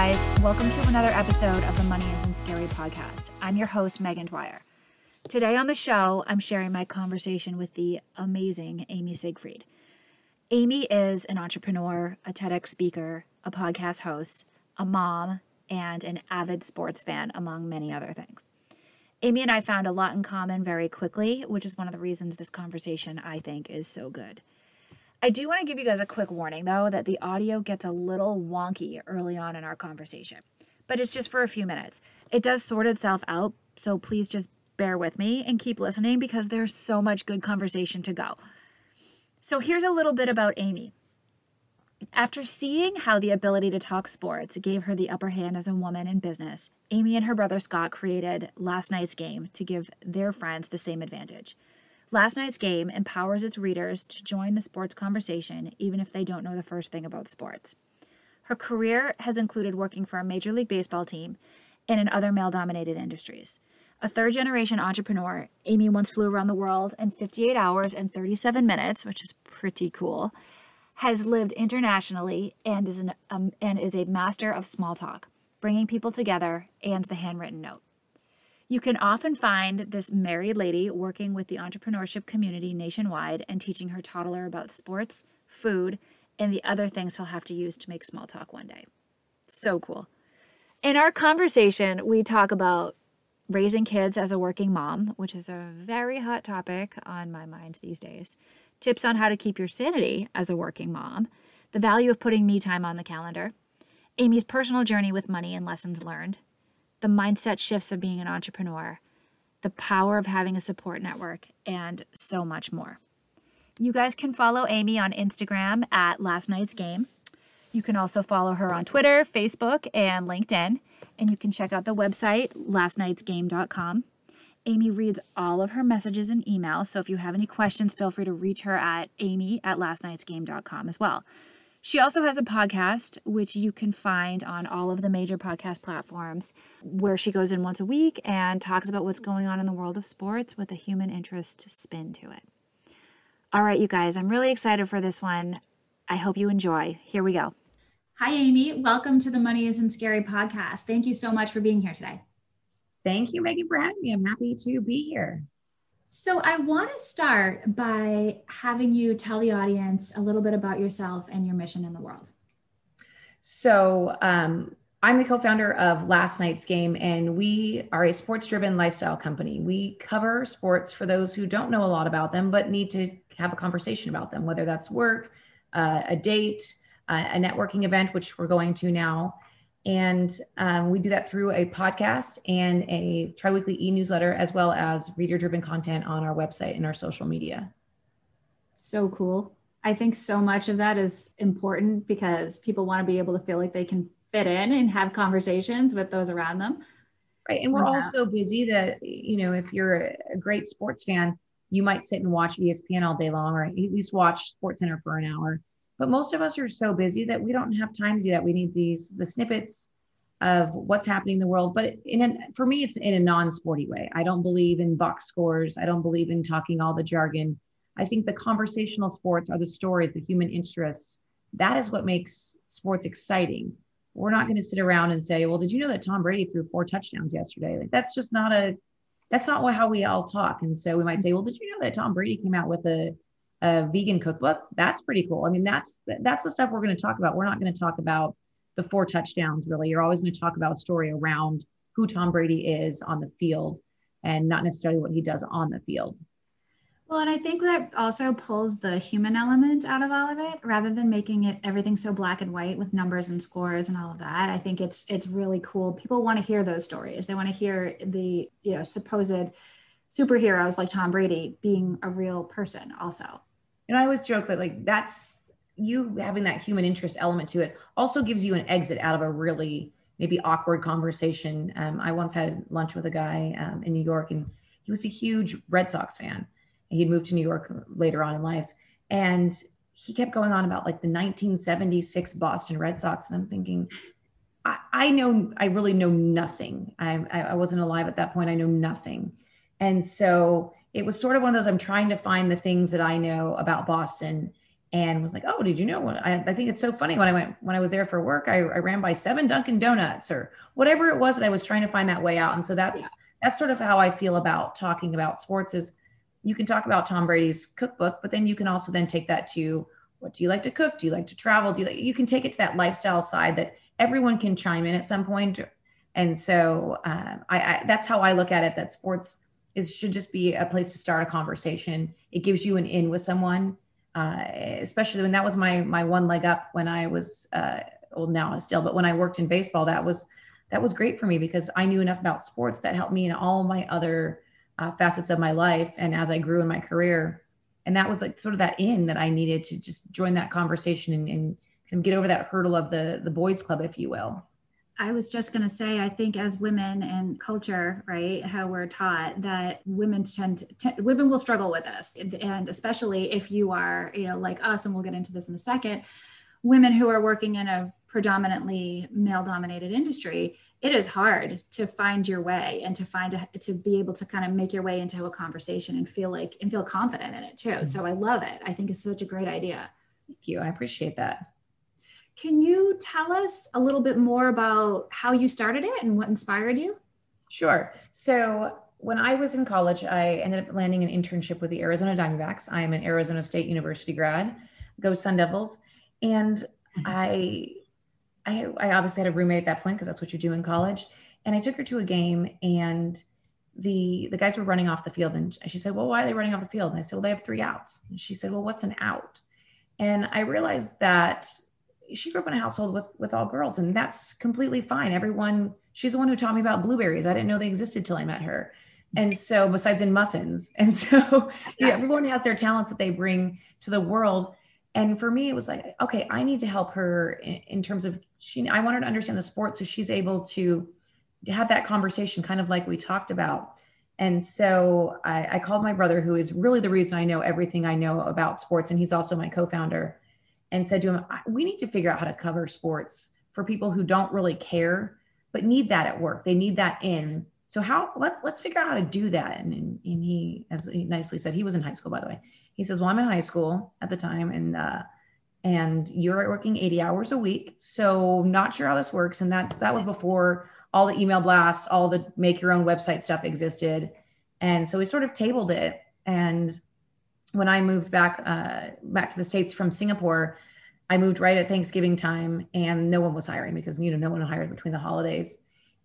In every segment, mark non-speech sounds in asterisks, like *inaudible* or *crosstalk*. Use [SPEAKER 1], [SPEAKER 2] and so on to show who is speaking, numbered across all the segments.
[SPEAKER 1] Guys. Welcome to another episode of the Money Isn't Scary podcast. I'm your host, Megan Dwyer. Today on the show, I'm sharing my conversation with the amazing Amy Siegfried. Amy is an entrepreneur, a TEDx speaker, a podcast host, a mom, and an avid sports fan, among many other things. Amy and I found a lot in common very quickly, which is one of the reasons this conversation I think is so good. I do want to give you guys a quick warning, though, that the audio gets a little wonky early on in our conversation, but it's just for a few minutes. It does sort itself out, so please just bear with me and keep listening because there's so much good conversation to go. So, here's a little bit about Amy. After seeing how the ability to talk sports gave her the upper hand as a woman in business, Amy and her brother Scott created Last Night's Game to give their friends the same advantage. Last Night's Game empowers its readers to join the sports conversation even if they don't know the first thing about sports. Her career has included working for a Major League Baseball team and in other male dominated industries. A third generation entrepreneur, Amy once flew around the world in 58 hours and 37 minutes, which is pretty cool, has lived internationally and is, an, um, and is a master of small talk, bringing people together and the handwritten note. You can often find this married lady working with the entrepreneurship community nationwide and teaching her toddler about sports, food, and the other things he'll have to use to make small talk one day. So cool. In our conversation, we talk about raising kids as a working mom, which is a very hot topic on my mind these days, tips on how to keep your sanity as a working mom, the value of putting me time on the calendar, Amy's personal journey with money and lessons learned, the mindset shifts of being an entrepreneur, the power of having a support network, and so much more. You guys can follow Amy on Instagram at Last Night's Game. You can also follow her on Twitter, Facebook, and LinkedIn. And you can check out the website, lastnightsgame.com. Amy reads all of her messages and emails, so if you have any questions, feel free to reach her at amy at lastnightsgame.com as well. She also has a podcast, which you can find on all of the major podcast platforms, where she goes in once a week and talks about what's going on in the world of sports with a human interest spin to it. All right, you guys, I'm really excited for this one. I hope you enjoy. Here we go. Hi, Amy. Welcome to the Money Isn't Scary podcast. Thank you so much for being here today.
[SPEAKER 2] Thank you, Megan, for having me. I'm happy to be here.
[SPEAKER 1] So, I want to start by having you tell the audience a little bit about yourself and your mission in the world.
[SPEAKER 2] So, um, I'm the co founder of Last Night's Game, and we are a sports driven lifestyle company. We cover sports for those who don't know a lot about them, but need to have a conversation about them, whether that's work, uh, a date, uh, a networking event, which we're going to now. And um, we do that through a podcast and a triweekly e newsletter, as well as reader driven content on our website and our social media.
[SPEAKER 1] So cool. I think so much of that is important because people want to be able to feel like they can fit in and have conversations with those around them.
[SPEAKER 2] Right. And we're all so busy that, you know, if you're a great sports fan, you might sit and watch ESPN all day long or at least watch Sports Center for an hour but most of us are so busy that we don't have time to do that. We need these the snippets of what's happening in the world. But in a, for me it's in a non-sporty way. I don't believe in box scores. I don't believe in talking all the jargon. I think the conversational sports are the stories the human interests. That is what makes sports exciting. We're not going to sit around and say well did you know that tom brady threw four touchdowns yesterday? Like that's just not a that's not how we all talk. And so we might say well did you know that tom brady came out with a a vegan cookbook. That's pretty cool. I mean that's that's the stuff we're going to talk about. We're not going to talk about the four touchdowns really. You're always going to talk about a story around who tom brady is on the field and not necessarily what he does on the field.
[SPEAKER 1] Well and i think that also pulls the human element out of all of it. Rather than making it everything so black and white with numbers and scores and all of that i think it's it's really cool. People want to hear those stories. They want to hear the you know supposed superheroes like tom brady being a real person also
[SPEAKER 2] and I always joke that like that's you having that human interest element to it also gives you an exit out of a really maybe awkward conversation. Um, I once had lunch with a guy um, in New York, and he was a huge Red Sox fan. He'd moved to New York later on in life, and he kept going on about like the 1976 Boston Red Sox, and I'm thinking, I, I know I really know nothing. I, I wasn't alive at that point. I know nothing, and so it was sort of one of those. I'm trying to find the things that I know about Boston and was like, "Oh, did you know?" I, I think it's so funny when I went when I was there for work, I, I, ran by seven Dunkin' Donuts or whatever it was that I was trying to find that way out. And so that's yeah. that's sort of how I feel about talking about sports. Is you can talk about Tom Brady's cookbook, but then you can also then take that to what do you like to cook? Do you like to travel? Do you like, you can take it to that lifestyle side that everyone can chime in at some point. And so um, I, I that's how I look at it. That sports is should just be a place to start a conversation. It gives you an in with someone uh, especially when that was my my one leg up when I was uh, old now still, but when I worked in baseball, that was that was great for me because I knew enough about sports that helped me in all my other uh, facets of my life and as I grew in my career. And that was like sort of that in that I needed to just join that conversation and, and of get over that hurdle of the the boys club, if you will.
[SPEAKER 1] I was just going to say, I think as women and culture, right, how we're taught that women tend to, women will struggle with this. And especially if you are, you know, like us, and we'll get into this in a second, women who are working in a predominantly male dominated industry, it is hard to find your way and to find, a, to be able to kind of make your way into a conversation and feel like, and feel confident in it too. Mm-hmm. So I love it. I think it's such a great idea.
[SPEAKER 2] Thank you. I appreciate that.
[SPEAKER 1] Can you tell us a little bit more about how you started it and what inspired you?
[SPEAKER 2] Sure. So, when I was in college, I ended up landing an internship with the Arizona Diamondbacks. I am an Arizona State University grad. Go Sun Devils. And mm-hmm. I, I, I obviously had a roommate at that point because that's what you do in college. And I took her to a game and the the guys were running off the field and she said, "Well, why are they running off the field?" And I said, "Well, they have three outs." And she said, "Well, what's an out?" And I realized that she grew up in a household with with all girls and that's completely fine. Everyone she's the one who taught me about blueberries. I didn't know they existed till i met her. And so besides in muffins. *laughs* And so yeah, everyone has their talents that they bring to the world. And for me it was like okay i need to help her in, in terms of she i want her to understand the sport so she's able to have that conversation kind of like we talked about. And so I, I called my brother who is really the reason i know everything i know about sports and he's also my co-founder and said to him, we need to figure out how to cover sports for people who don't really care, but need that at work. They need that in. So how let's let's figure out how to do that. And, and, and he, as he nicely said, he was in high school, by the way. He says, Well, I'm in high school at the time, and uh, and you're working 80 hours a week. So not sure how this works. And that that was before all the email blasts, all the make your own website stuff existed. And so we sort of tabled it. And when I moved back uh, back to the states from Singapore, I moved right at Thanksgiving time, and no one was hiring because you know no one hired between the holidays.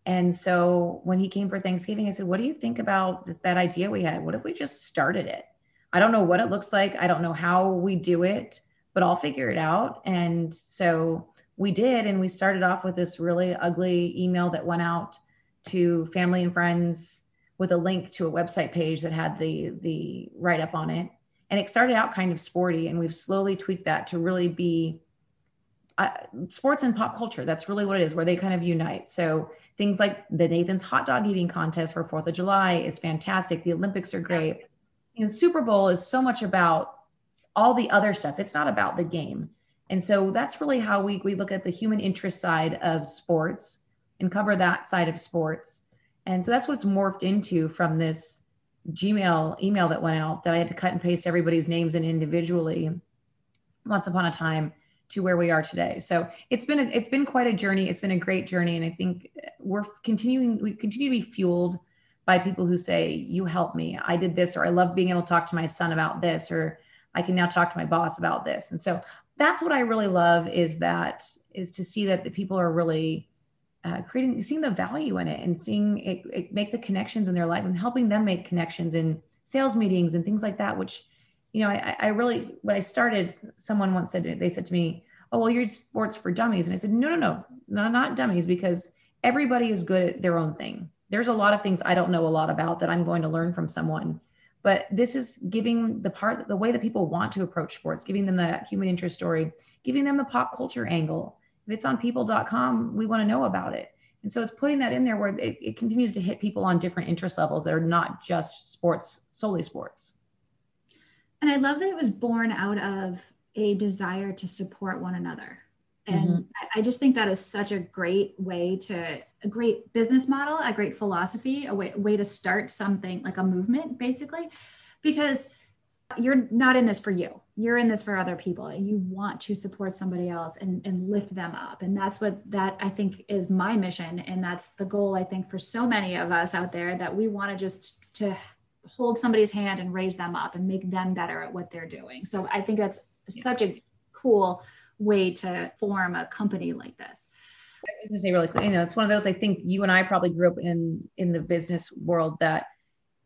[SPEAKER 2] And so when he came for Thanksgiving, I said, "What do you think about this, that idea we had? What if we just started it? I don't know what it looks like. I don't know how we do it, but I'll figure it out." And so we did, and we started off with this really ugly email that went out to family and friends with a link to a website page that had the the write up on it and it started out kind of sporty and we've slowly tweaked that to really be uh, sports and pop culture. That's really what it is where they kind of unite. So things like the nathan's hot dog eating contest for fourth of july is fantastic. The olympics are great. You know super bowl is so much about all the other stuff. It's not about the game. And so that's really how we, we look at the human interest side of sports and cover that side of sports. And so that's what's morphed into from this Gmail email that went out that I had to cut and paste everybody's names in individually once upon a time to where we are today. So it's been a, it's been quite a journey. It's been a great journey, and I think we're continuing. We continue to be fueled by people who say, "You helped me. I did this," or "I love being able to talk to my son about this," or "I can now talk to my boss about this." And so that's what I really love is that is to see that the people are really uh, creating seeing the value in it and seeing it, it, make the connections in their life and helping them make connections in sales meetings and things like that which you know i, I really when i started someone once said they said to me oh well you're sports for dummies. And i said no no no no not dummies because everybody is good at their own thing. There's a lot of things i don't know a lot about that i'm going to learn from someone but this is giving the part the way that people want to approach sports giving them the human interest story giving them the pop culture angle if it's on people.com we want to know about it. And so it's putting that in there where it, it continues to hit people on different interest levels that are not just sports solely sports.
[SPEAKER 1] And i love that it was born out of a desire to support one another. And mm-hmm. I just think that is such a great way to a great business model, a great philosophy, a way, a way to start something like a movement, basically, because you're not in this for you. You're in this for other people and you want to support somebody else and, and lift them up. And that's what that I think is my mission. And that's the goal, I think, for so many of us out there that we want to just to hold somebody's hand and raise them up and make them better at what they're doing. So I think that's yeah. such a cool way to form a company like this.
[SPEAKER 2] I was going to say really quick, you know, it's one of those, I think you and I probably grew up in, in the business world that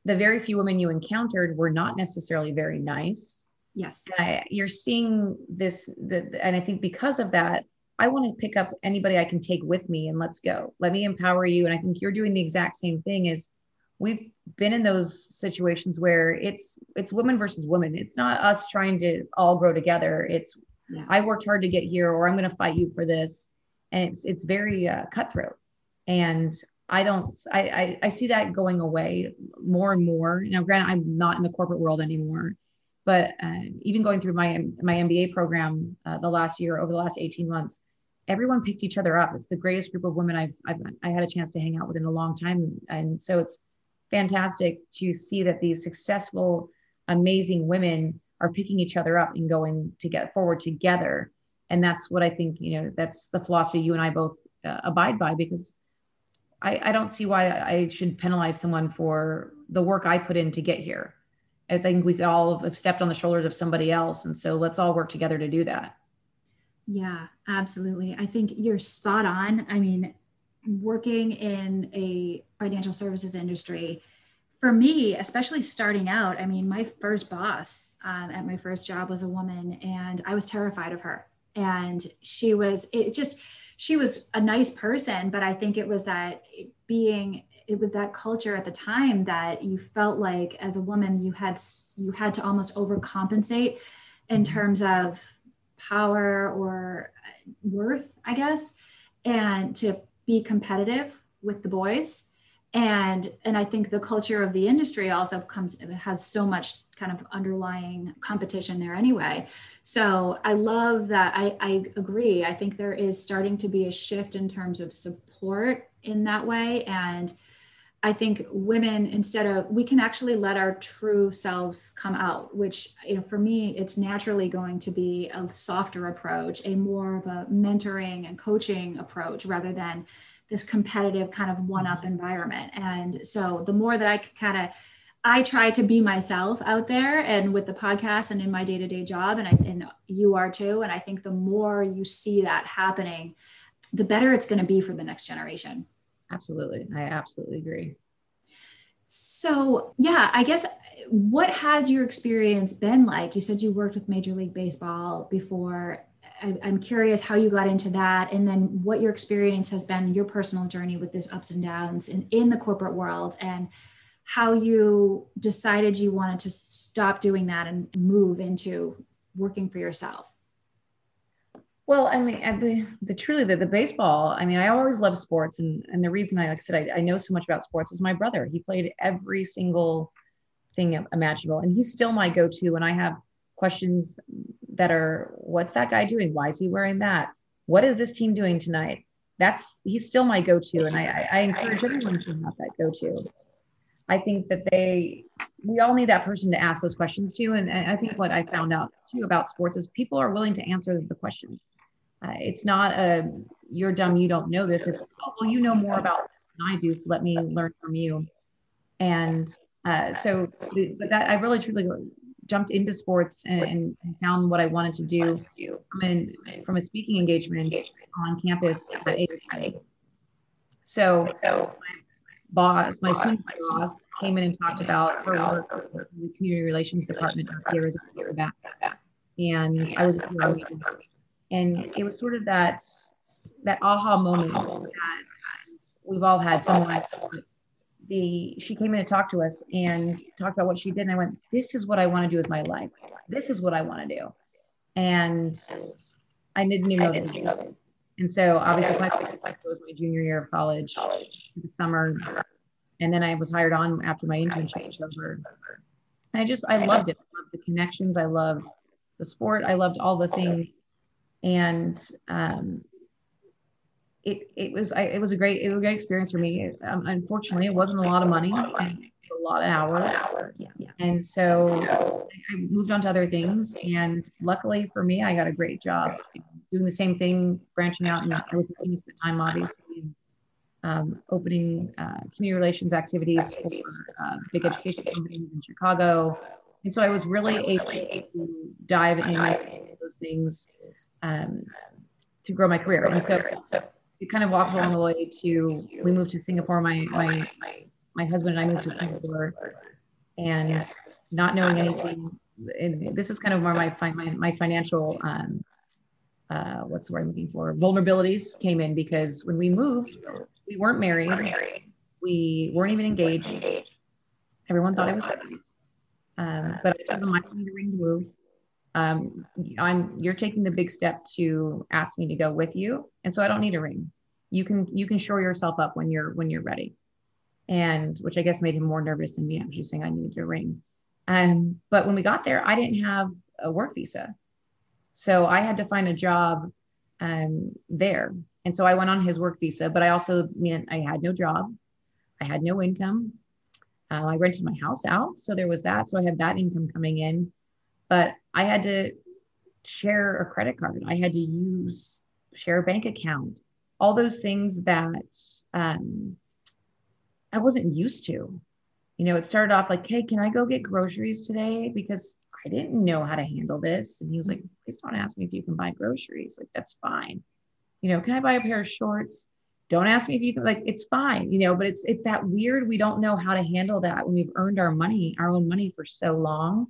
[SPEAKER 2] the very few women you encountered were not necessarily very nice.
[SPEAKER 1] Yes.
[SPEAKER 2] I, you're seeing this, the, and I think because of that, I want to pick up anybody I can take with me and let's go. Let me empower you. And I think you're doing the exact same thing as we've been in those situations where it's it's women versus women. It's not us trying to all grow together. It's yeah. I worked hard to get here, or I'm going to fight you for this. And it's, it's very uh, cutthroat. And I don't, I, I, I see that going away more and more. Now, granted, I'm not in the corporate world anymore, but uh, even going through my, my MBA program uh, the last year, over the last 18 months, everyone picked each other up. It's the greatest group of women I've, I've I had a chance to hang out with in a long time. And so it's fantastic to see that these successful, amazing women are picking each other up and going to get forward together and that's what i think you know that's the philosophy you and i both uh, abide by because I, I don't see why i should penalize someone for the work i put in to get here. I think we all have stepped on the shoulders of somebody else and so let's all work together to do that.
[SPEAKER 1] Yeah absolutely. I think you're spot on. I mean working in a financial services industry for me, especially starting out, I mean, my first boss um, at my first job was a woman, and I was terrified of her. And she was, it just, she was a nice person, but I think it was that being, it was that culture at the time that you felt like as a woman, you had, you had to almost overcompensate in mm-hmm. terms of power or worth, I guess, and to be competitive with the boys and and i think the culture of the industry also comes has so much kind of underlying competition there anyway. So i love that i i agree. I think there is starting to be a shift in terms of support in that way. And i think women instead of we can actually let our true selves come out which you know for me it's naturally going to be a softer approach a more of a mentoring and coaching approach rather than this competitive kind of one up mm-hmm. environment. And so the more that I kind of I try to be myself out there and with the podcast and in my day-to-day job and I, and you are too and I think the more you see that happening the better it's going to be for the next generation.
[SPEAKER 2] Absolutely. I absolutely agree.
[SPEAKER 1] So, yeah, I guess what has your experience been like? You said you worked with Major League Baseball before. I, am curious how you got into that and then what your experience has been your personal journey with this ups and downs in, in the corporate world and how you decided you wanted to stop doing that and move into working for yourself.
[SPEAKER 2] Well i mean the, the truly the, the baseball i mean i always love sports and, and the reason i like i said I, I know so much about sports is my brother. He played every single thing imaginable and he's still my go-to and i have questions that are what's that guy doing? Why is he wearing that? What is this team doing tonight? That's he's still my go-to, and I, I encourage everyone to have that go-to. I think that they we all need that person to ask those questions to, and, and I think what I found out too about sports is people are willing to answer the questions. Uh, it's not a you're dumb, you don't know this. It's oh, well, you know more about this than I do, so let me learn from you. And uh, so, but that I really truly jumped into sports and, and, found what I wanted to do from, an, from a speaking engagement on campus at So my boss, my senior boss, came in and talked about her work with the community relations department here as a back. And I was, and it was sort of that that aha moment that we've all had someone the she came in to talk to us and talked about what she did and i went this is what i want to do with my life. This is what i want to do. And i didn't even know that. and so obviously it was my junior year of college the summer. And then i was hired on after my internship was over. And i just i loved it. I loved the connections. I loved the sport. I loved all the things. And um, it, it was I, it was a great it was a great experience for me. Um, unfortunately, it wasn't a lot of money and a lot of hours. Yeah, yeah. And so I moved on to other things. And luckily for me, I got a great job doing the same thing, branching out. And I was at the time, obviously, um, opening uh, community relations activities for uh, big education companies in Chicago. And so I was really able to dive into those things um, to grow my career. And so, it kind of walked along the way to we moved to Singapore. My my my husband and I moved to Singapore, and not knowing anything. And this is kind of where my my, my financial um, uh, what's the word I'm looking for? Vulnerabilities came in because when we moved, we weren't married, we weren't even engaged. Everyone thought I was married, um, but I told them I need a ring to move um, I'm you're taking the big step to ask me to go with you, and so I don't need a ring. You can you can shore yourself up when you're when you're ready, and which I guess made him more nervous than me. I'm just saying I needed a ring. Um, but when we got there, I didn't have a work visa, so I had to find a job um, there, and so I went on his work visa. But I also meant I had no job, I had no income. Uh, I rented my house out, so there was that. So I had that income coming in but I had to share a credit card. I had to use share a bank account, all those things that um, I wasn't used to. You know, it started off like, hey, can I go get groceries today? Because I didn't know how to handle this. And he was like, please don't ask me if you can buy groceries. Like, that's fine. You know, can I buy a pair of shorts? Don't ask me if you can, like, it's fine, you know, but it's it's that weird. We don't know how to handle that when we've earned our money, our own money for so long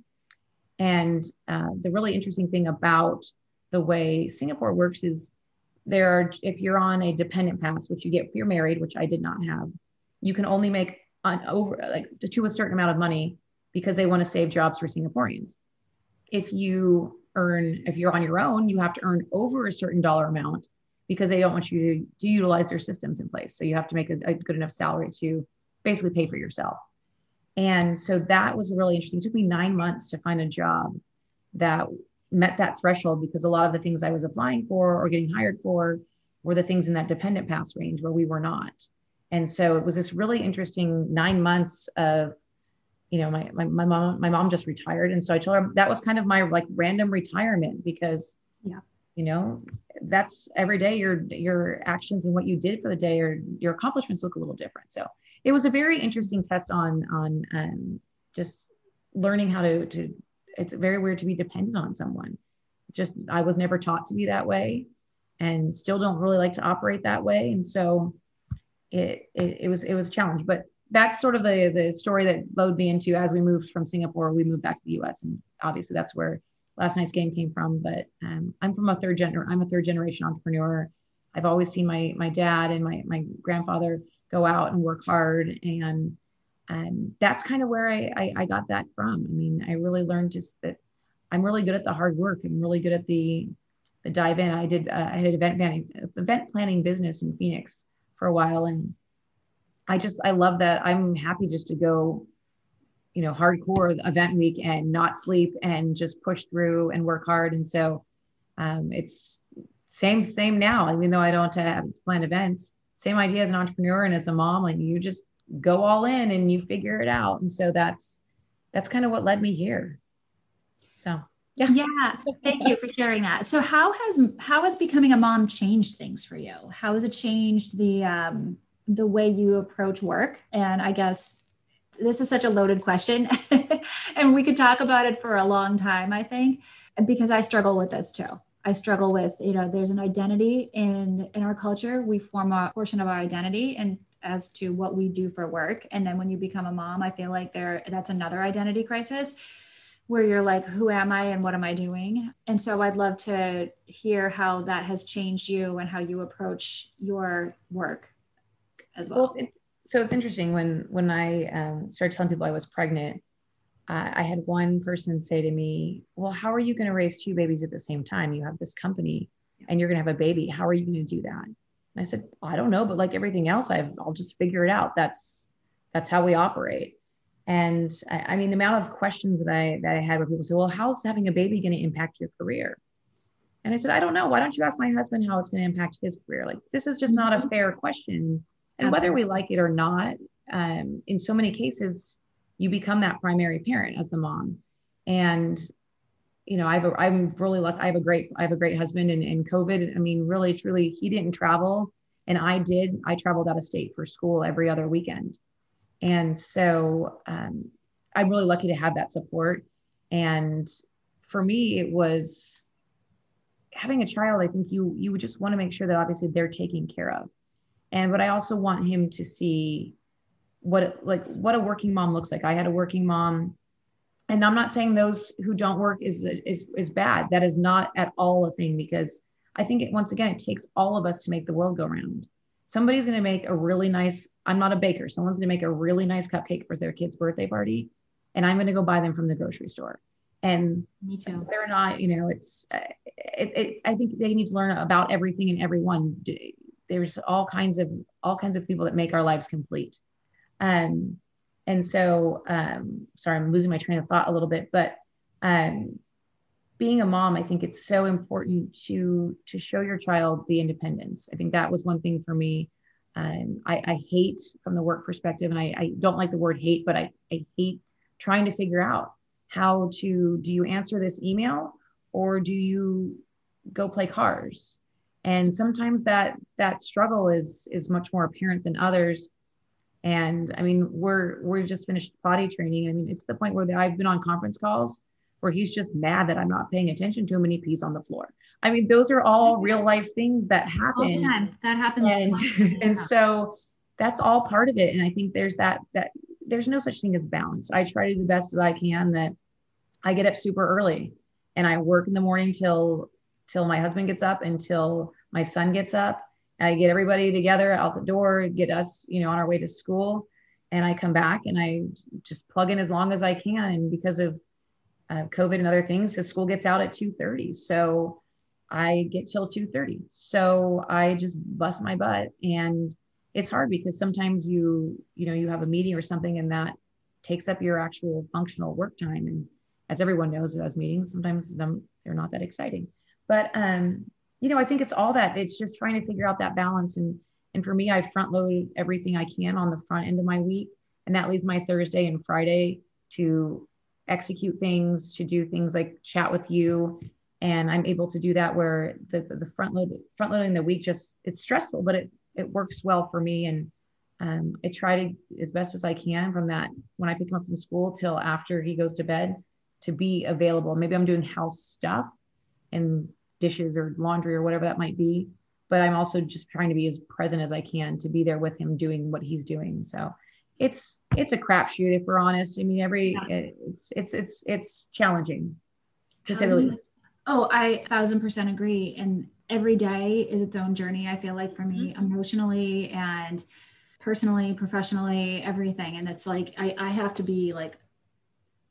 [SPEAKER 2] and uh, the really interesting thing about the way Singapore works is there are, if you're on a dependent pass, which you get if you're married, which I did not have, you can only make an over like to a certain amount of money because they want to save jobs for Singaporeans. If you earn, if you're on your own, you have to earn over a certain dollar amount because they don't want you to, to utilize their systems in place. So you have to make a, a good enough salary to basically pay for yourself. And so that was really interesting. It took me nine months to find a job that met that threshold because a lot of the things I was applying for or getting hired for were the things in that dependent pass range where we were not. And so it was this really interesting nine months of, you know, my, my, my mom, my mom just retired. And so I told her that was kind of my like random retirement because, yeah, you know, that's every day your, your actions and what you did for the day or your accomplishments look a little different. So it was a very interesting test on on um, just learning how to to it's very weird to be dependent on someone. Just i was never taught to be that way and still don't really like to operate that way. And so it it, it was it was a challenge but that's sort of the the story that led me into as we moved from singapore we moved back to the us and obviously that's where last night's game came from. But um, i'm from a third gen i'm a third generation entrepreneur. I've always seen my my dad and my my grandfather go out and work hard. And and that's kind of where I, I, I got that from. I mean i really learned just that i'm really good at the hard work. I'm really good at the the dive in. I did uh, i had an event planning event planning business in phoenix for a while. And i just i love that. I'm happy just to go you know hardcore event week and not sleep and just push through and work hard. And so um, it's same same now even though i don't have plan events same idea as an entrepreneur and as a mom like you just go all in and you figure it out. And so that's that's kind of what led me here. So
[SPEAKER 1] yeah. Yeah. Thank you for sharing that. So how has how has becoming a mom changed things for you? How has it changed the um the way you approach work? And i guess this is such a loaded question *laughs* and we could talk about it for a long time i think because i struggle with this too I struggle with, you know, there's an identity in in our culture. We form a portion of our identity and as to what we do for work. And then when you become a mom, I feel like there that's another identity crisis where you're like, who am I and what am I doing? And so I'd love to hear how that has changed you and how you approach your work as well. well
[SPEAKER 2] so it's interesting when when I um, started telling people I was pregnant. Uh, I had one person say to me, "Well, how are you going to raise two babies at the same time? You have this company, and you're going to have a baby. How are you going to do that?" And I said, "I don't know, but like everything else, I've, I'll just figure it out. That's that's how we operate." And I, I mean, the amount of questions that I that I had where people say, "Well, how's having a baby going to impact your career?" And I said, I don't know. Why don't you ask my husband how it's going to impact his career? Like, this is just not a mm-hmm. fair question. And Absolutely. whether we like it or not, um, in so many cases, you become that primary parent as the mom. And, you know, I've, I'm really lucky. I have a great, I have a great husband and, and COVID. I mean, really, truly, he didn't travel and I did. I traveled out of state for school every other weekend. And so um, I'm really lucky to have that support. And for me, it was, having a child, I think you you would just want to make sure that obviously they're taken care of. And but I also want him to see what like what a working mom looks like. I had a working mom and I'm not saying those who don't work is is is bad. That is not at all a thing because I think it once again it takes all of us to make the world go round. Somebody's going to make a really nice I'm not a baker. Someone's going to make a really nice cupcake for their kid's birthday party and I'm going to go buy them from the grocery store and
[SPEAKER 1] me too
[SPEAKER 2] they're not you know it's it, it, i think they need to learn about everything and everyone there's all kinds of all kinds of people that make our lives complete um and so um sorry i'm losing my train of thought a little bit but um being a mom i think it's so important to to show your child the independence. I think that was one thing for me. Um, I, I hate from the work perspective and I, I don't like the word hate but I, I hate trying to figure out how to do you answer this email or do you go play cars? And sometimes that that struggle is is much more apparent than others and i mean we're we're just finished potty training. I mean it's the point where i've been on conference calls where he's just mad that i'm not paying attention to him and he pees on the floor. I mean those are all real life things that happen all
[SPEAKER 1] the time. That happens
[SPEAKER 2] and, *laughs* and so that's all part of it. And i think there's that that there's no such thing as balance. I try to do the best that I can that I get up super early and I work in the morning till till my husband gets up until my son gets up. I get everybody together out the door, get us, you know, on our way to school. And I come back and I just plug in as long as I can. And because of uh, COVID and other things, the school gets out at 2:30. So I get till 2:30. So I just bust my butt and it's hard because sometimes you you know you have a meeting or something and that takes up your actual functional work time and as everyone knows who has meetings sometimes them they're not that exciting but um you know i think it's all that it's just trying to figure out that balance and and for me i front load everything i can on the front end of my week and that leaves my thursday and friday to execute things to do things like chat with you and i'm able to do that where the, the front load front loading the week just it's stressful but it it works well for me. And um, I try to, as best as I can from that, when I pick him up from school till after he goes to bed, to be available. Maybe I'm doing house stuff and dishes or laundry or whatever that might be. But I'm also just trying to be as present as I can to be there with him doing what he's doing. So it's it's a crapshoot if we're honest. I mean, every it's it's it's it's challenging to say the least.
[SPEAKER 1] Oh, I thousand percent agree. And every day is its own journey i feel like for me mm-hmm. emotionally and personally professionally everything and it's like I, I have to be like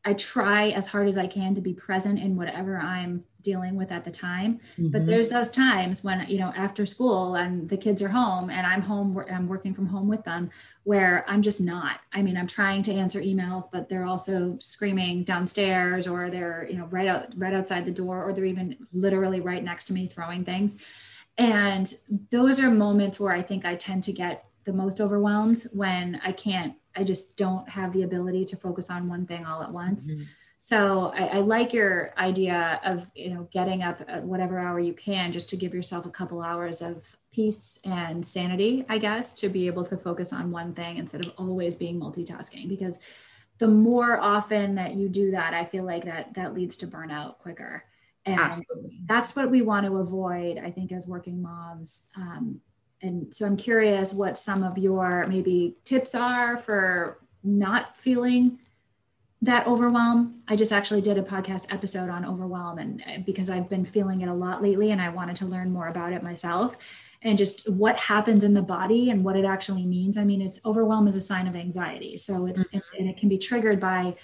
[SPEAKER 1] i try as hard as i can to be present in whatever i'm dealing with at the time. Mm-hmm. but there's those times when you know after school and the kids are home and i'm home i'm working from home with them where i'm just not. I mean i'm trying to answer emails but they're also screaming downstairs or they're you know right out right outside the door or they're even literally right next to me throwing things. And those are moments where i think i tend to get the most overwhelmed when i can't i just don't have the ability to focus on one thing all at once mm-hmm so I, I, like your idea of you know getting up at whatever hour you can just to give yourself a couple hours of peace and sanity, I guess, to be able to focus on one thing instead of always being multitasking. Because the more often that you do that, I feel like that that leads to burnout quicker. And Absolutely. that's what we want to avoid, I think, as working moms. Um, and so I'm curious what some of your maybe tips are for not feeling that overwhelm i just actually did a podcast episode on overwhelm and uh, because i've been feeling it a lot lately and i wanted to learn more about it myself and just what happens in the body and what it actually means. I mean, it's overwhelm is a sign of anxiety. So it's, mm-hmm. and it can be triggered by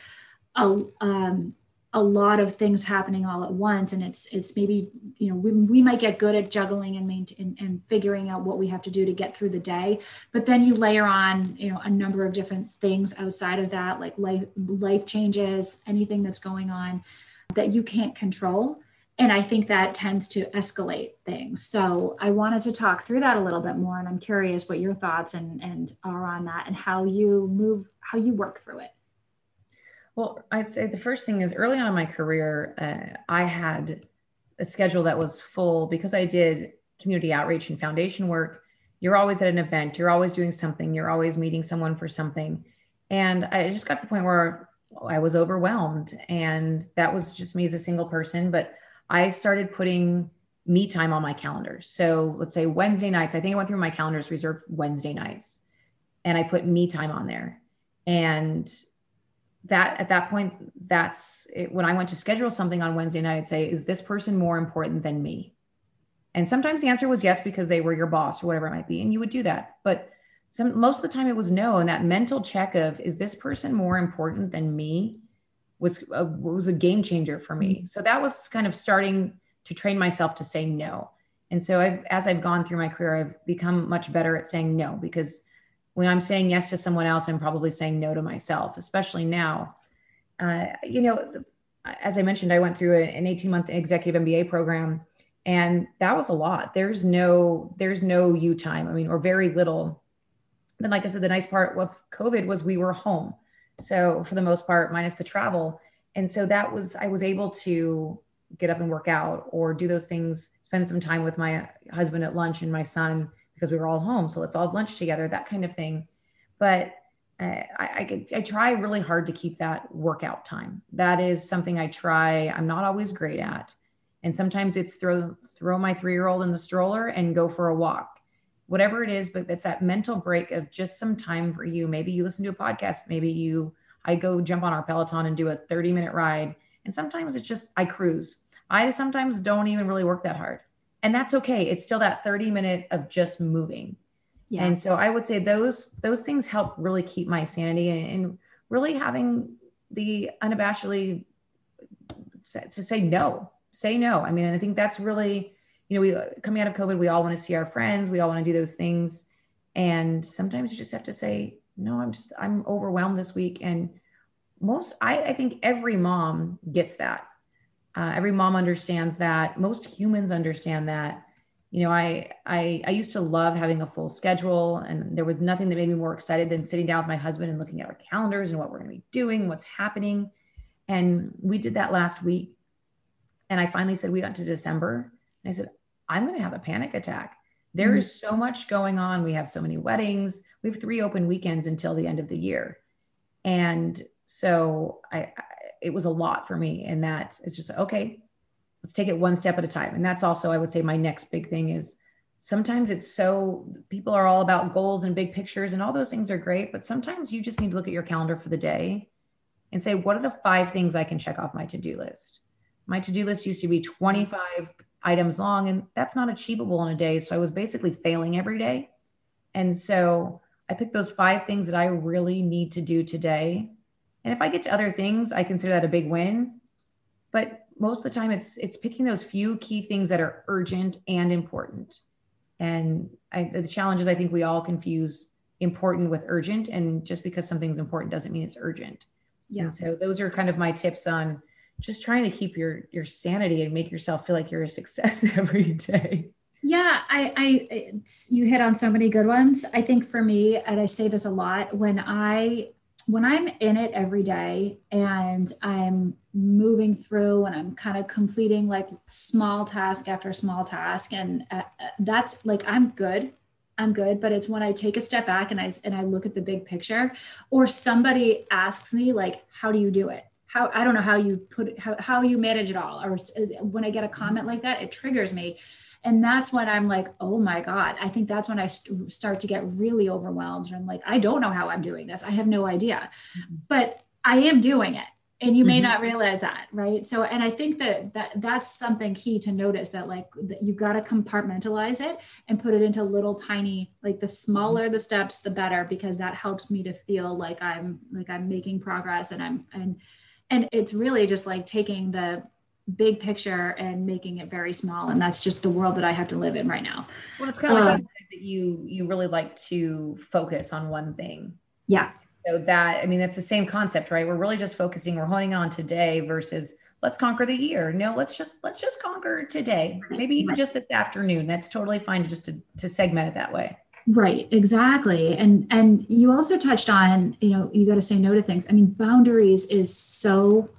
[SPEAKER 1] a, um, a lot of things happening all at once. And it's it's maybe you know we, we might get good at juggling and, maintain, and figuring out what we have to do to get through the day. But then you layer on you know a number of different things outside of that like life life changes anything that's going on that you can't control. And i think that tends to escalate things. So i wanted to talk through that a little bit more and i'm curious what your thoughts and and are on that and how you move how you work through it
[SPEAKER 2] well, I'd say the first thing is early on in my career, uh, I had a schedule that was full because I did community outreach and foundation work. You're always at an event, you're always doing something, you're always meeting someone for something. And I just got to the point where I was overwhelmed. And that was just me as a single person. But I started putting me time on my calendar. So let's say Wednesday nights, I think I went through my calendars reserved Wednesday nights and I put me time on there. And that at that point, that's it. when I went to schedule something on Wednesday night, I'd say, is this person more important than me? And sometimes the answer was yes, because they were your boss or whatever it might be. And you would do that. But some, most of the time it was no. And that mental check of, is this person more important than me? Was a, was a game changer for me. Mm-hmm. So that was kind of starting to train myself to say no. And so I've, as I've gone through my career, I've become much better at saying no because when I'm saying yes to someone else, I'm probably saying no to myself, especially now. Uh, you know, as I mentioned, I went through an 18 month executive MBA program and that was a lot. There's no, there's no you time. I mean, or very little. Then, like I said, the nice part of COVID was we were home. So for the most part, minus the travel. And so that was, I was able to get up and work out or do those things, spend some time with my husband at lunch and my son because we were all home. So let's all have lunch together, that kind of thing. But uh, I, I, I try really hard to keep that workout time. That is something I try. I'm not always great at. And sometimes it's throw throw my three year old in the stroller and go for a walk, whatever it is. But that's that mental break of just some time for you. Maybe you listen to a podcast. Maybe you I go jump on our Peloton and do a 30 minute ride. And sometimes it's just I cruise. I sometimes don't even really work that hard and that's okay. It's still that 30 minute of just moving. Yeah. and so i would say those those things help really keep my sanity and, and really having the unabashedly to say no say no. I mean i think that's really you know we coming out of covid we all want to see our friends. We all want to do those things. And sometimes you just have to say no i'm just i'm overwhelmed this week. And most i, I think every mom gets that uh, every mom understands that. Most humans understand that. You know, I, I I used to love having a full schedule, and there was nothing that made me more excited than sitting down with my husband and looking at our calendars and what we're going to be doing, what's happening. And we did that last week. And I finally said, we got to December. And I said, I'm going to have a panic attack. There mm-hmm. is so much going on. We have so many weddings. We have three open weekends until the end of the year. And so I, it was a lot for me and that it's just okay let's take it one step at a time. And that's also i would say my next big thing is sometimes it's so people are all about goals and big pictures and all those things are great but sometimes you just need to look at your calendar for the day and say what are the five things i can check off my to-do list? My to-do list used to be 25 items long and that's not achievable in a day. So i was basically failing every day. And so i picked those five things that i really need to do today and if I get to other things, I consider that a big win. But most of the time it's it's picking those few key things that are urgent and important. And I, the challenge is I think we all confuse important with urgent. And just because something's important doesn't mean it's urgent. Yeah. And so those are kind of my tips on just trying to keep your your sanity and make yourself feel like you're a success *laughs* every day.
[SPEAKER 1] Yeah, I, I, you hit on so many good ones. I think for me, and I say this a lot, when I when I'm in it every day and I'm moving through and I'm kind of completing like small task after small task, and uh, uh, that's like I'm good. I'm good, but it's when I take a step back and I and I look at the big picture, or somebody asks me like, "How do you do it?" How I don't know how you put how how you manage it all, or when I get a comment like that, it triggers me and that's when i'm like oh my god. I think that's when i st- start to get really overwhelmed. And i'm like i don't know how i'm doing this. I have no idea. Mm-hmm. but i am doing it. And you may mm-hmm. not realize that right? So and i think that that that's something key to notice that like that you got to compartmentalize it and put it into little tiny like the smaller the steps the better because that helps me to feel like i'm like i'm making progress and i'm and and it's really just like taking the big picture and making it very small and that's just the world that i have to live in right now.
[SPEAKER 2] Well it's kind of um, like that you you really like to focus on one thing.
[SPEAKER 1] Yeah.
[SPEAKER 2] So that i mean that's the same concept right? We're really just focusing we're honing on today versus let's conquer the year. No let's just let's just conquer today. Maybe even just this afternoon. That's totally fine just to, to segment it that way.
[SPEAKER 1] Right exactly. And and you also touched on you know you got to say no to things. I mean boundaries is so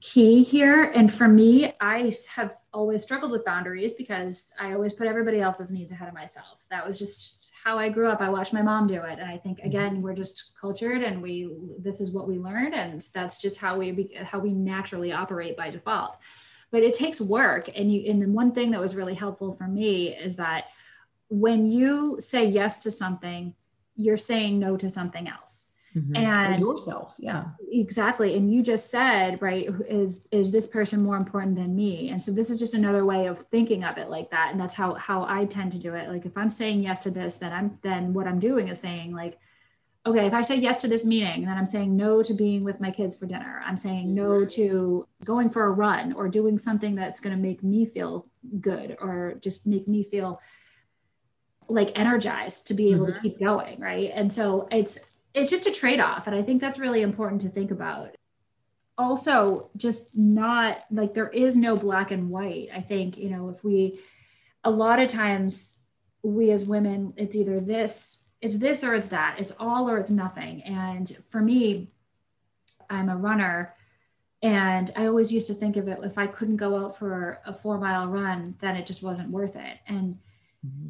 [SPEAKER 1] key here and for me i have always struggled with boundaries because i always put everybody else's needs ahead of myself that was just how I grew up. I watched my mom do it. And I think mm-hmm. again, we're just cultured and we this is what we learned and that's just how we how we naturally operate by default. But it takes work and you and the one thing that was really helpful for me is that when you say yes to something, you're saying no to something else mm-hmm. and
[SPEAKER 2] yourself yeah
[SPEAKER 1] exactly and you just said right is is this person more important than me and so this is just another way of thinking of it like that and that's how how i tend to do it like if i'm saying yes to this then i'm then what i'm doing is saying like okay if i say yes to this meeting then i'm saying no to being with my kids for dinner i'm saying no mm-hmm. to going for a run or doing something that's going to make me feel good or just make me feel like energized to be able mm-hmm. to keep going right and so it's it's just a trade off. And I think that's really important to think about. Also, just not like there is no black and white. I think, you know, if we, a lot of times we as women, it's either this, it's this or it's that, it's all or it's nothing. And for me, I'm a runner. And I always used to think of it if I couldn't go out for a four mile run, then it just wasn't worth it. And mm-hmm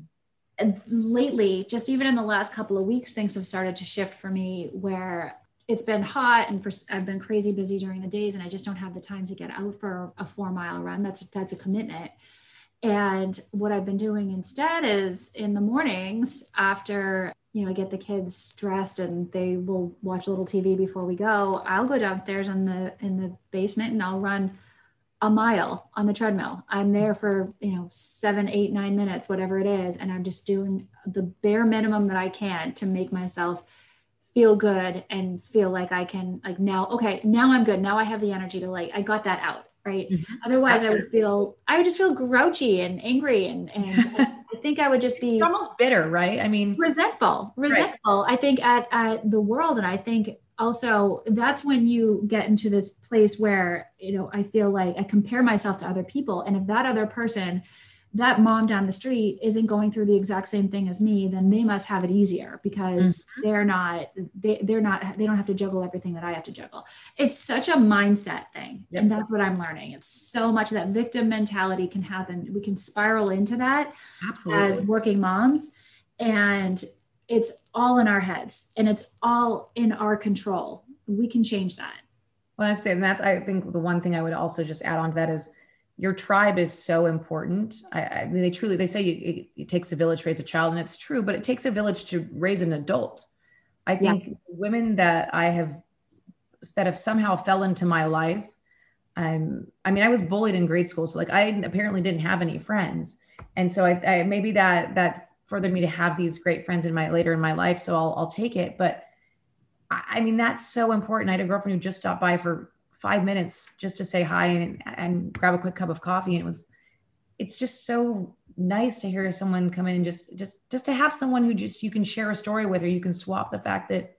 [SPEAKER 1] lately, just even in the last couple of weeks, things have started to shift for me where it's been hot and for, I've been crazy busy during the days and I just don't have the time to get out for a four mile run. That's that's a commitment. And what I've been doing instead is in the mornings after you know I get the kids dressed and they will watch a little TV before we go, I'll go downstairs in the in the basement and I'll run a mile on the treadmill. I'm there for, you know, seven, eight, nine minutes, whatever it is. And I'm just doing the bare minimum that I can to make myself feel good and feel like I can, like, now, okay, now I'm good. Now I have the energy to, like, I got that out. Right. Mm-hmm. Otherwise, I would feel, I would just feel grouchy and angry. And, and I, think I would just be
[SPEAKER 2] almost bitter. Right. I mean,
[SPEAKER 1] resentful, resentful, right. I think at, at the world. And I think also that's when you get into this place where you know i feel like i compare myself to other people and if that other person that mom down the street isn't going through the exact same thing as me then they must have it easier because mm-hmm. they're not they, they're not they don't have to juggle everything that i have to juggle it's such a mindset thing yep. and that's what i'm learning it's so much that victim mentality can happen we can spiral into that Absolutely. as working moms and it's all in our heads and it's all in our control. We can change that.
[SPEAKER 2] Well, I say, and that's, I think the one thing I would also just add on to that is your tribe is so important. I, I mean, they truly, they say you, it, it, takes a village to raise a child and it's true, but it takes a village to raise an adult. I think yeah. women that I have, that have somehow fell into my life. Um, I mean, I was bullied in grade school. So like I apparently didn't have any friends. And so I, I maybe that, that furthered me to have these great friends in my later in my life. So I'll, I'll take it. But I, I mean, that's so important. I had a girlfriend who just stopped by for five minutes just to say hi and, and grab a quick cup of coffee. And it was, it's just so nice to hear someone come in and just, just, just to have someone who just, you can share a story with, or you can swap the fact that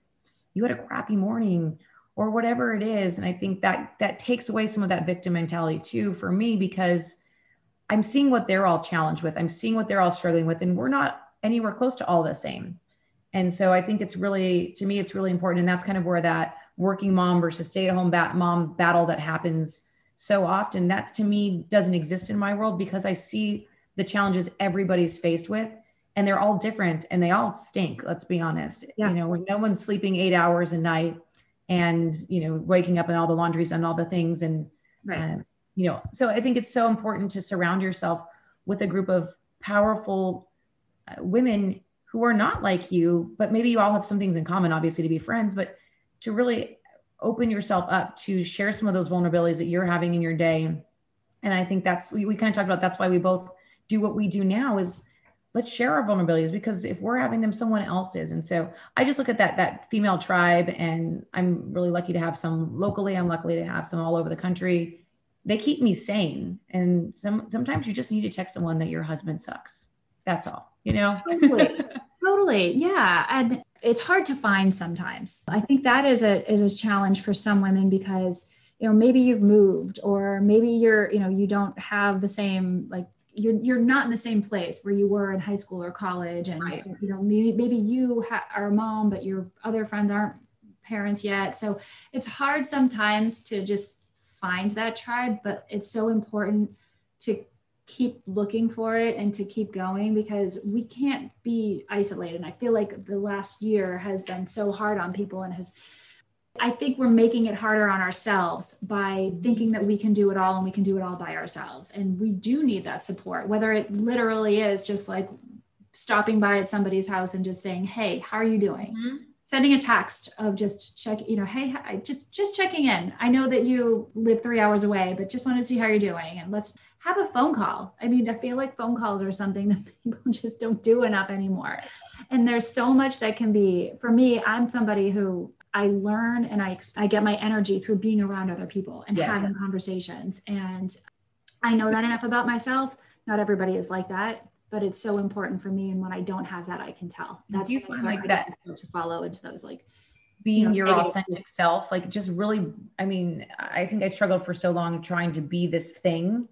[SPEAKER 2] you had a crappy morning or whatever it is. And I think that that takes away some of that victim mentality too for me, because I'm seeing what they're all challenged with. I'm seeing what they're all struggling with, and we're not anywhere close to all the same. And so I think it's really, to me, it's really important. And that's kind of where that working mom versus stay at home bat- mom battle that happens so often, that's to me doesn't exist in my world because I see the challenges everybody's faced with and they're all different and they all stink. Let's be honest. Yeah. You know, when no one's sleeping eight hours a night and, you know, waking up and all the laundry's done all the things and, right. Uh, you know so i think it's so important to surround yourself with a group of powerful uh, women who are not like you but maybe you all have some things in common obviously to be friends but to really open yourself up to share some of those vulnerabilities that you're having in your day. And I think that's, we, we kind of talked about that's why we both do what we do now is let's share our vulnerabilities because if we're having them, someone else is. And so I just look at that, that female tribe and I'm really lucky to have some locally. I'm lucky to have some all over the country. They keep me sane. And some, sometimes you just need to text someone that your husband sucks. That's all, you know?
[SPEAKER 1] totally. *laughs* totally. Yeah. And it's hard to find sometimes. I think that is a is a challenge for some women because you know maybe you've moved or maybe you're you know you don't have the same like you're you're not in the same place where you were in high school or college and right. you know maybe maybe you ha- are a mom but your other friends aren't parents yet so it's hard sometimes to just find that tribe but it's so important to keep looking for it and to keep going because we can't be isolated. And I feel like the last year has been so hard on people and has I think we're making it harder on ourselves by thinking that we can do it all and we can do it all by ourselves. And we do need that support, whether it literally is just like stopping by at somebody's house and just saying, Hey, how are you doing? Mm-hmm. Sending a text of just check, you know, hey, just just checking in. I know that you live three hours away, but just want to see how you're doing. And let's have a phone call. I mean, I feel like phone calls are something *laughs* that people just don't do enough anymore. And there's so much that can be, for me, I'm somebody who I learn and I, I get my energy through being around other people and yes. having conversations. And I know that enough about myself. Not everybody is like that, but it's so important for me. And when I don't have that, I can tell. That's
[SPEAKER 2] you like that
[SPEAKER 1] to follow into those like
[SPEAKER 2] being you know, your authentic self, like just really, I mean, I think I struggled for so long trying to be this thing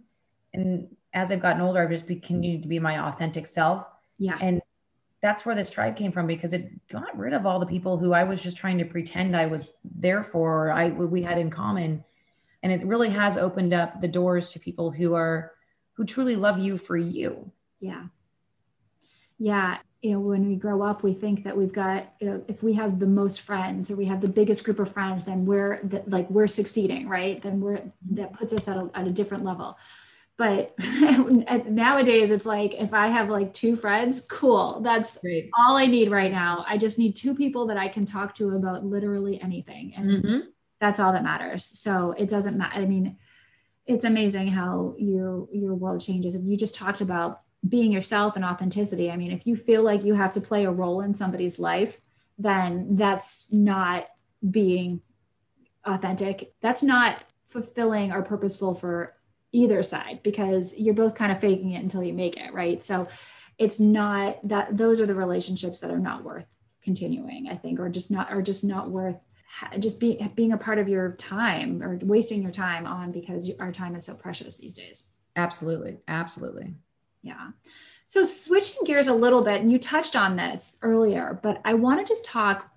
[SPEAKER 2] and as I've gotten older, I've just continued to be my authentic self.
[SPEAKER 1] Yeah.
[SPEAKER 2] And that's where this tribe came from because it got rid of all the people who I was just trying to pretend I was there for, I we had in common. And it really has opened up the doors to people who are who truly love you for you.
[SPEAKER 1] Yeah. Yeah. You know, when we grow up, we think that we've got, you know, if we have the most friends or we have the biggest group of friends, then we're like we're succeeding, right? Then we're that puts us at a, at a different level but *laughs* nowadays it's like if i have like two friends cool that's Great. all i need right now i just need two people that i can talk to about literally anything and mm-hmm. that's all that matters so it doesn't matter i mean it's amazing how your your world changes if you just talked about being yourself and authenticity i mean if you feel like you have to play a role in somebody's life then that's not being authentic that's not fulfilling or purposeful for either side because you're both kind of faking it until you make it, right? So it's not that those are the relationships that are not worth continuing, I think, or just not or just not worth just being being a part of your time or wasting your time on because our time is so precious these days.
[SPEAKER 2] Absolutely. Absolutely.
[SPEAKER 1] Yeah. So switching gears a little bit, and you touched on this earlier, but I want to just talk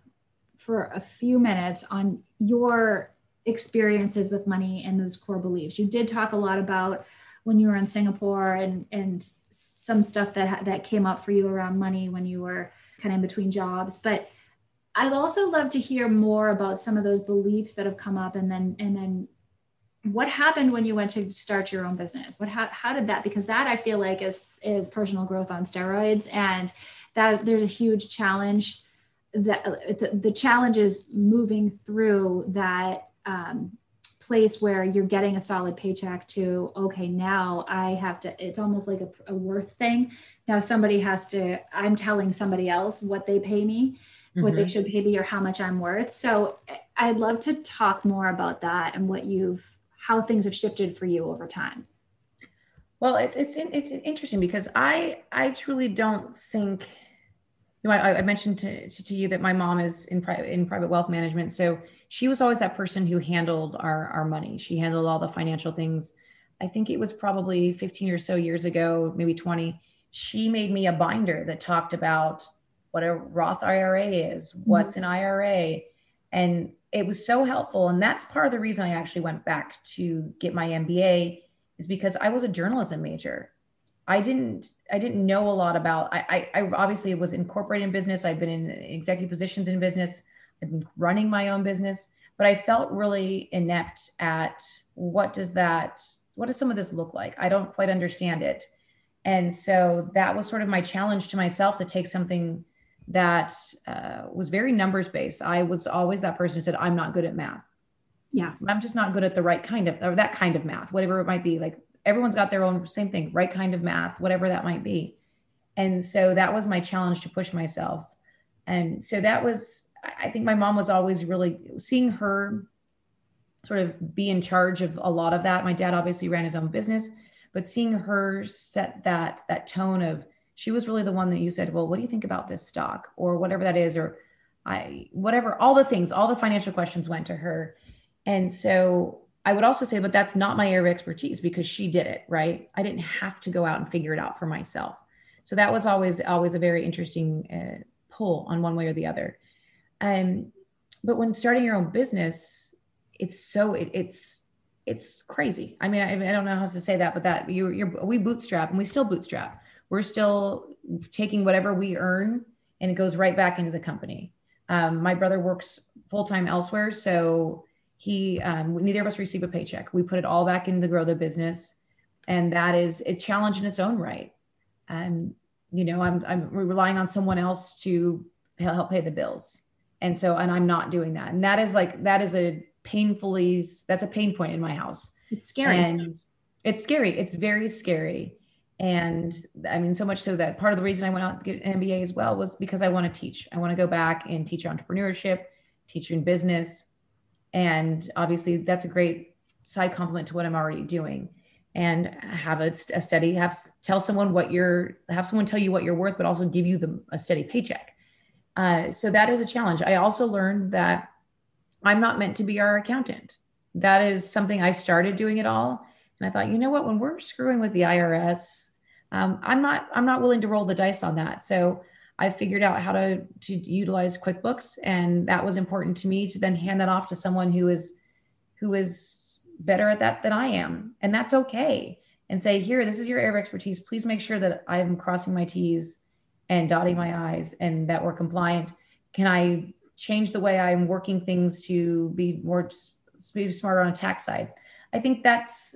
[SPEAKER 1] for a few minutes on your experiences with money and those core beliefs. You did talk a lot about when you were in Singapore and and some stuff that that came up for you around money when you were kind of in between jobs, but I'd also love to hear more about some of those beliefs that have come up and then and then what happened when you went to start your own business? What how, how did that because that i feel like is is personal growth on steroids and that there's a huge challenge that the, the challenge is moving through that um, place where you're getting a solid paycheck to okay now i have to it's almost like a, a, worth thing. Now somebody has to i'm telling somebody else what they pay me what they mm-hmm. should pay me or how much i'm worth. So i'd love to talk more about that and what you've how things have shifted for you over time
[SPEAKER 2] well it's it's it's interesting because i i truly don't think you know i, I mentioned to, to you that my mom is in private in private wealth management so she was always that person who handled our our money. She handled all the financial things. I think it was probably 15 or so years ago, maybe 20. She made me a binder that talked about what a Roth IRA is, mm-hmm. what's an IRA, and it was so helpful. And that's part of the reason I actually went back to get my MBA is because I was a journalism major. I didn't I didn't know a lot about I, I, I obviously was incorporated in business. I've been in executive positions in business. I've been running my own business, but I felt really inept at what does that, what does some of this look like? I don't quite understand it. And so that was sort of my challenge to myself to take something that uh, was very numbers based. I was always that person who said, I'm not good at math.
[SPEAKER 1] Yeah.
[SPEAKER 2] I'm just not good at the right kind of, or that kind of math, whatever it might be. Like everyone's got their own same thing, right kind of math, whatever that might be. And so that was my challenge to push myself. And so that was, I think my mom was always really seeing her sort of be in charge of a lot of that. My dad obviously ran his own business, but seeing her set that that tone of she was really the one that you said, well, what do you think about this stock or whatever that is, or I whatever all the things, all the financial questions went to her, and so I would also say, but that's not my area of expertise because she did it right. I didn't have to go out and figure it out for myself. So that was always always a very interesting uh, pull on one way or the other. Um, but when starting your own business, it's so it, it's it's crazy. I mean, I, I, don't know how to say that, but that you, you're we bootstrap and we still bootstrap. We're still taking whatever we earn and it goes right back into the company. Um, my brother works full time elsewhere, so he um, neither of us receive a paycheck. We put it all back in to grow the business, and that is a challenge in its own right. And you know, I'm I'm relying on someone else to help pay the bills, and so and I'm not doing that, and that is like that is a painfully that's a pain point in my house.
[SPEAKER 1] It's scary.
[SPEAKER 2] And it's scary. It's very scary. And I mean, so much so that part of the reason I went out to get an MBA as well was because I want to teach. I want to go back and teach entrepreneurship, teach in business. And obviously, that's a great side complement to what I'm already doing. And have a, a steady, have tell someone what you're, have someone tell you what you're worth, but also give you the, a steady paycheck. Uh, so that is a challenge. I also learned that I'm not meant to be our accountant. That is something I started doing it all. And I thought, you know what, when we're screwing with the IRS, um, I'm not I'm not willing to roll the dice on that. So I figured out how to to utilize QuickBooks, and that was important to me to then hand that off to someone who is who is better at that than I am, and that's okay. And say, here, this is your area of expertise. Please make sure that I'm crossing my T's and dotting my I's, and that we're compliant. Can I change the way I'm working things to be more be smarter on a tax side. I think that's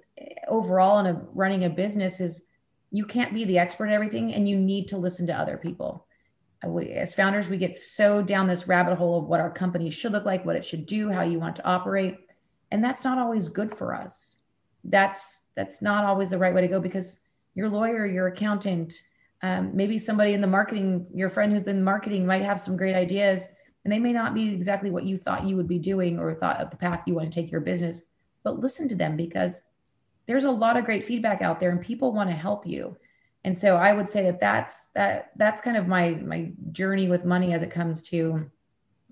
[SPEAKER 2] overall in a running a business is you can't be the expert at everything and you need to listen to other people. Uh, we, as founders, we get so down this rabbit hole of what our company should look like, what it should do, how you want to operate, and that's not always good for us. That's that's not always the right way to go because your lawyer, your accountant, um, maybe somebody in the marketing, your friend who's in marketing might have some great ideas and they may not be exactly what you thought you would be doing or thought of the path you want to take your business, but listen to them because there's a lot of great feedback out there and people want to help you. And so I would say that that's that that's kind of my my journey with money as it comes to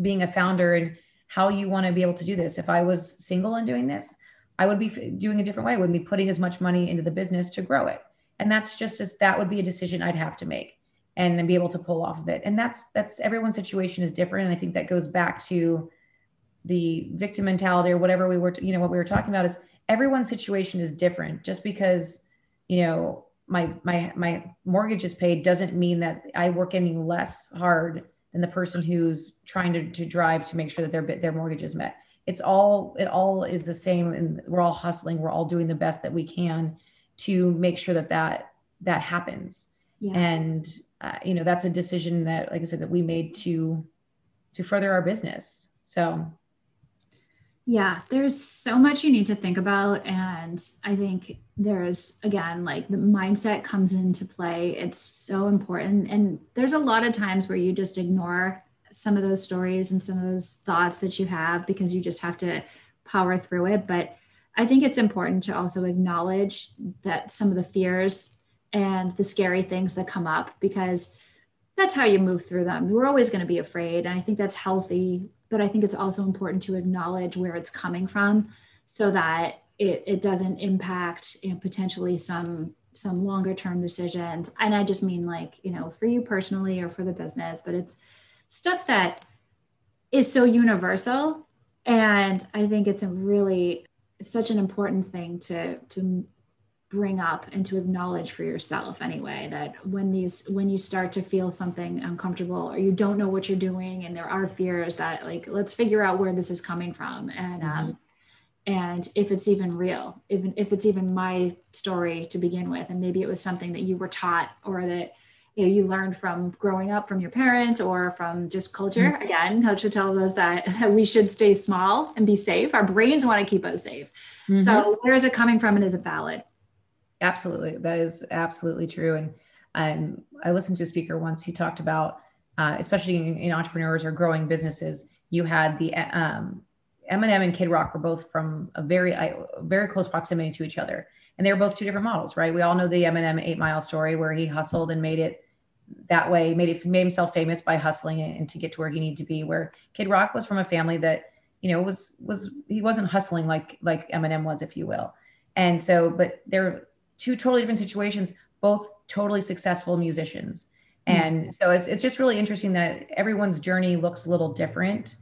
[SPEAKER 2] being a founder and how you want to be able to do this. If I was single and doing this, I would be doing a different way. I wouldn't be putting as much money into the business to grow it. And that's just as that would be a decision I'd have to make and be able to pull off of it. And that's that's everyone's situation is different. And I think that goes back to the victim mentality or whatever we were, you know, what we were talking about is everyone's situation is different. Just because, you know, my my my mortgage is paid doesn't mean that I work any less hard than the person who's trying to, to drive to make sure that their their mortgage is met. It's all it all is the same, and we're all hustling. We're all doing the best that we can to make sure that that that happens. Yeah. And uh, you know that's a decision that like i said that we made to to further our business so
[SPEAKER 1] yeah there's so much you need to think about and i think there's again like the mindset comes into play it's so important and there's a lot of times where you just ignore some of those stories and some of those thoughts that you have because you just have to power through it but i think it's important to also acknowledge that some of the fears and the scary things that come up because that's how you move through them. We're always going to be afraid. And I think that's healthy, but I think it's also important to acknowledge where it's coming from so that it, it doesn't impact you know, potentially some some longer term decisions. And I just mean like, you know, for you personally or for the business, but it's stuff that is so universal. And I think it's a really such an important thing to to bring up and to acknowledge for yourself anyway that when these when you start to feel something uncomfortable or you don't know what you're doing and there are fears that like let's figure out where this is coming from and um, mm-hmm. um and if it's even real even if it's even my story to begin with and maybe it was something that you were taught or that you know you learned from growing up from your parents or from just culture mm-hmm. again culture tells us that, *laughs* that we should stay small and be safe our brains want to keep us safe mm-hmm. so where is it coming from and is it valid
[SPEAKER 2] absolutely that is absolutely true and um, i listened to a speaker once he talked about uh, especially in, in, entrepreneurs or growing businesses you had the um, eminem and kid rock were both from a very very close proximity to each other and they were both two different models, right? We all know the Eminem Eight Mile story where he hustled and made it that way, made it made himself famous by hustling and to get to where he needed to be. Where Kid Rock was from a family that you know was was he wasn't hustling like like Eminem was, if you will. And so, but they're two totally different situations, both totally successful musicians. Mm-hmm. And so it's it's just really interesting that everyone's journey looks a little different,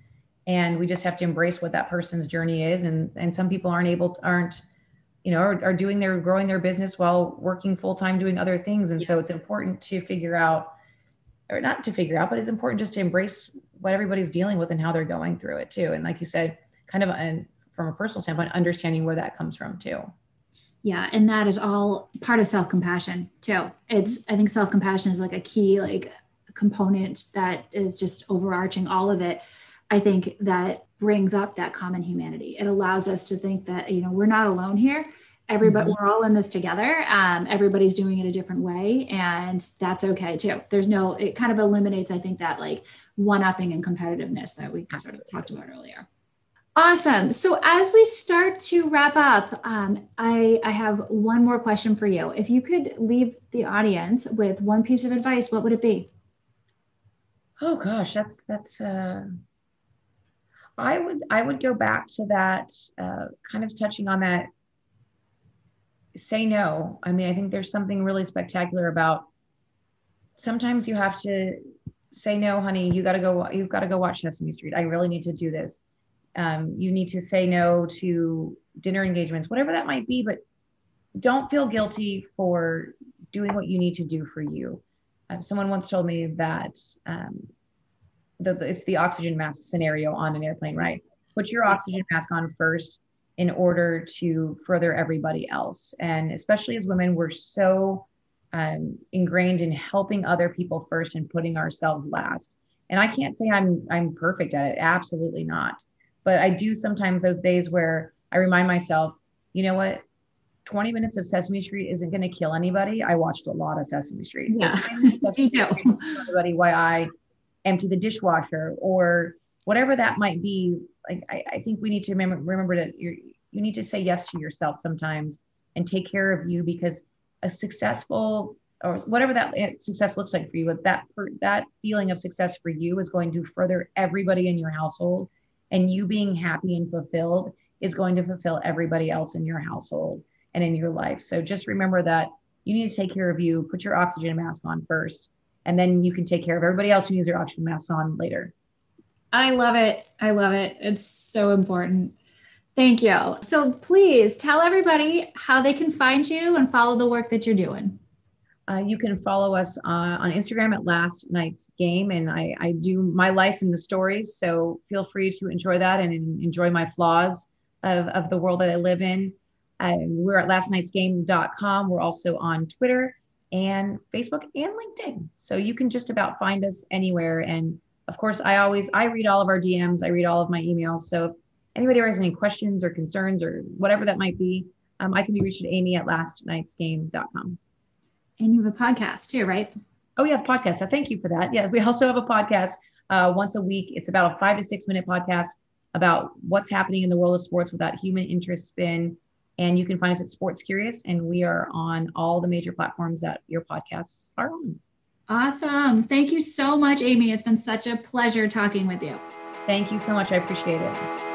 [SPEAKER 2] and we just have to embrace what that person's journey is. And and some people aren't able to, aren't you know, are, are doing their growing their business while working full time doing other things. And yeah. so it's important to figure out, or not to figure out, but it's important just to embrace what everybody's dealing with and how they're going through it too. And like you said, kind of and from a personal standpoint, understanding where that comes from too.
[SPEAKER 1] Yeah, and that is all part of self compassion too. It's I think self compassion is like a key like component that is just overarching all of it. I think that brings up that common humanity. It allows us to think that you know we're not alone here everybody mm-hmm. we're all in this together um, everybody's doing it a different way and that's okay too there's no it kind of eliminates i think that like one upping and competitiveness that we sort of talked about earlier awesome so as we start to wrap up um, I, I have one more question for you if you could leave the audience with one piece of advice what would it be
[SPEAKER 2] oh gosh that's that's uh I would I would go back to that uh, kind of touching on that say no. I mean, I think there's something really spectacular about sometimes you have to say no, honey, you got to go, you've got to go watch Sesame Street. I really need to do this. Um, you need to say no to dinner engagements, whatever that might be, but don't feel guilty for doing what you need to do for you. Um, someone once told me that um, the, it's the oxygen mask scenario on an airplane, right? Put your oxygen mask on first in order to further everybody else. And especially as women, we're so um, ingrained in helping other people first and putting ourselves last. And I can't say I'm I'm perfect at it. Absolutely not. But I do sometimes those days where I remind myself, you know what? 20 minutes of Sesame Street isn't going to kill anybody. I watched a lot of Sesame Street.
[SPEAKER 1] Yeah,
[SPEAKER 2] so *laughs* me too. Everybody, why I empty the dishwasher or whatever that might be like I, I think we need to remember remember that you you need to say yes to yourself sometimes and take care of you because a successful or whatever that eh, success looks like for you, but that that feeling of success for you is going to further everybody in your household, and you being happy and fulfilled is going to fulfill everybody else in your household and in your life. So just remember that you need to take care of you. Put your oxygen mask on first, and then you can take care of everybody else who needs their oxygen mask on later.
[SPEAKER 1] I love it. I love it. It's so important. Thank you. So please tell everybody how they can find you and follow the work that you're doing.
[SPEAKER 2] Uh, you can follow us uh, on Instagram at Last Night's Game, and I, I, do my life in the stories. So feel free to enjoy that and enjoy my flaws of, of the world that I live in. Uh, we're at lastnightsgame.com. We're also on Twitter and Facebook and LinkedIn. So you can just about find us anywhere. And of course, I always I read all of our DMs. I read all of my emails. So if anybody has any questions or concerns or whatever that might be, um, I can be reached at amy at lastnightsgame.com.
[SPEAKER 1] And you have a podcast too, right?
[SPEAKER 2] Oh, we yeah, podcast. Thank you for that. Yeah, we also have a podcast uh, once a week. It's about a five to six minute podcast about what's happening in the world of sports without human interest spin. And you can find us at Sports Curious, and we are on all the major platforms that your podcasts are on.
[SPEAKER 1] Awesome. Thank you so much, Amy. It's been such a pleasure talking with you.
[SPEAKER 2] Thank you so much. I appreciate it.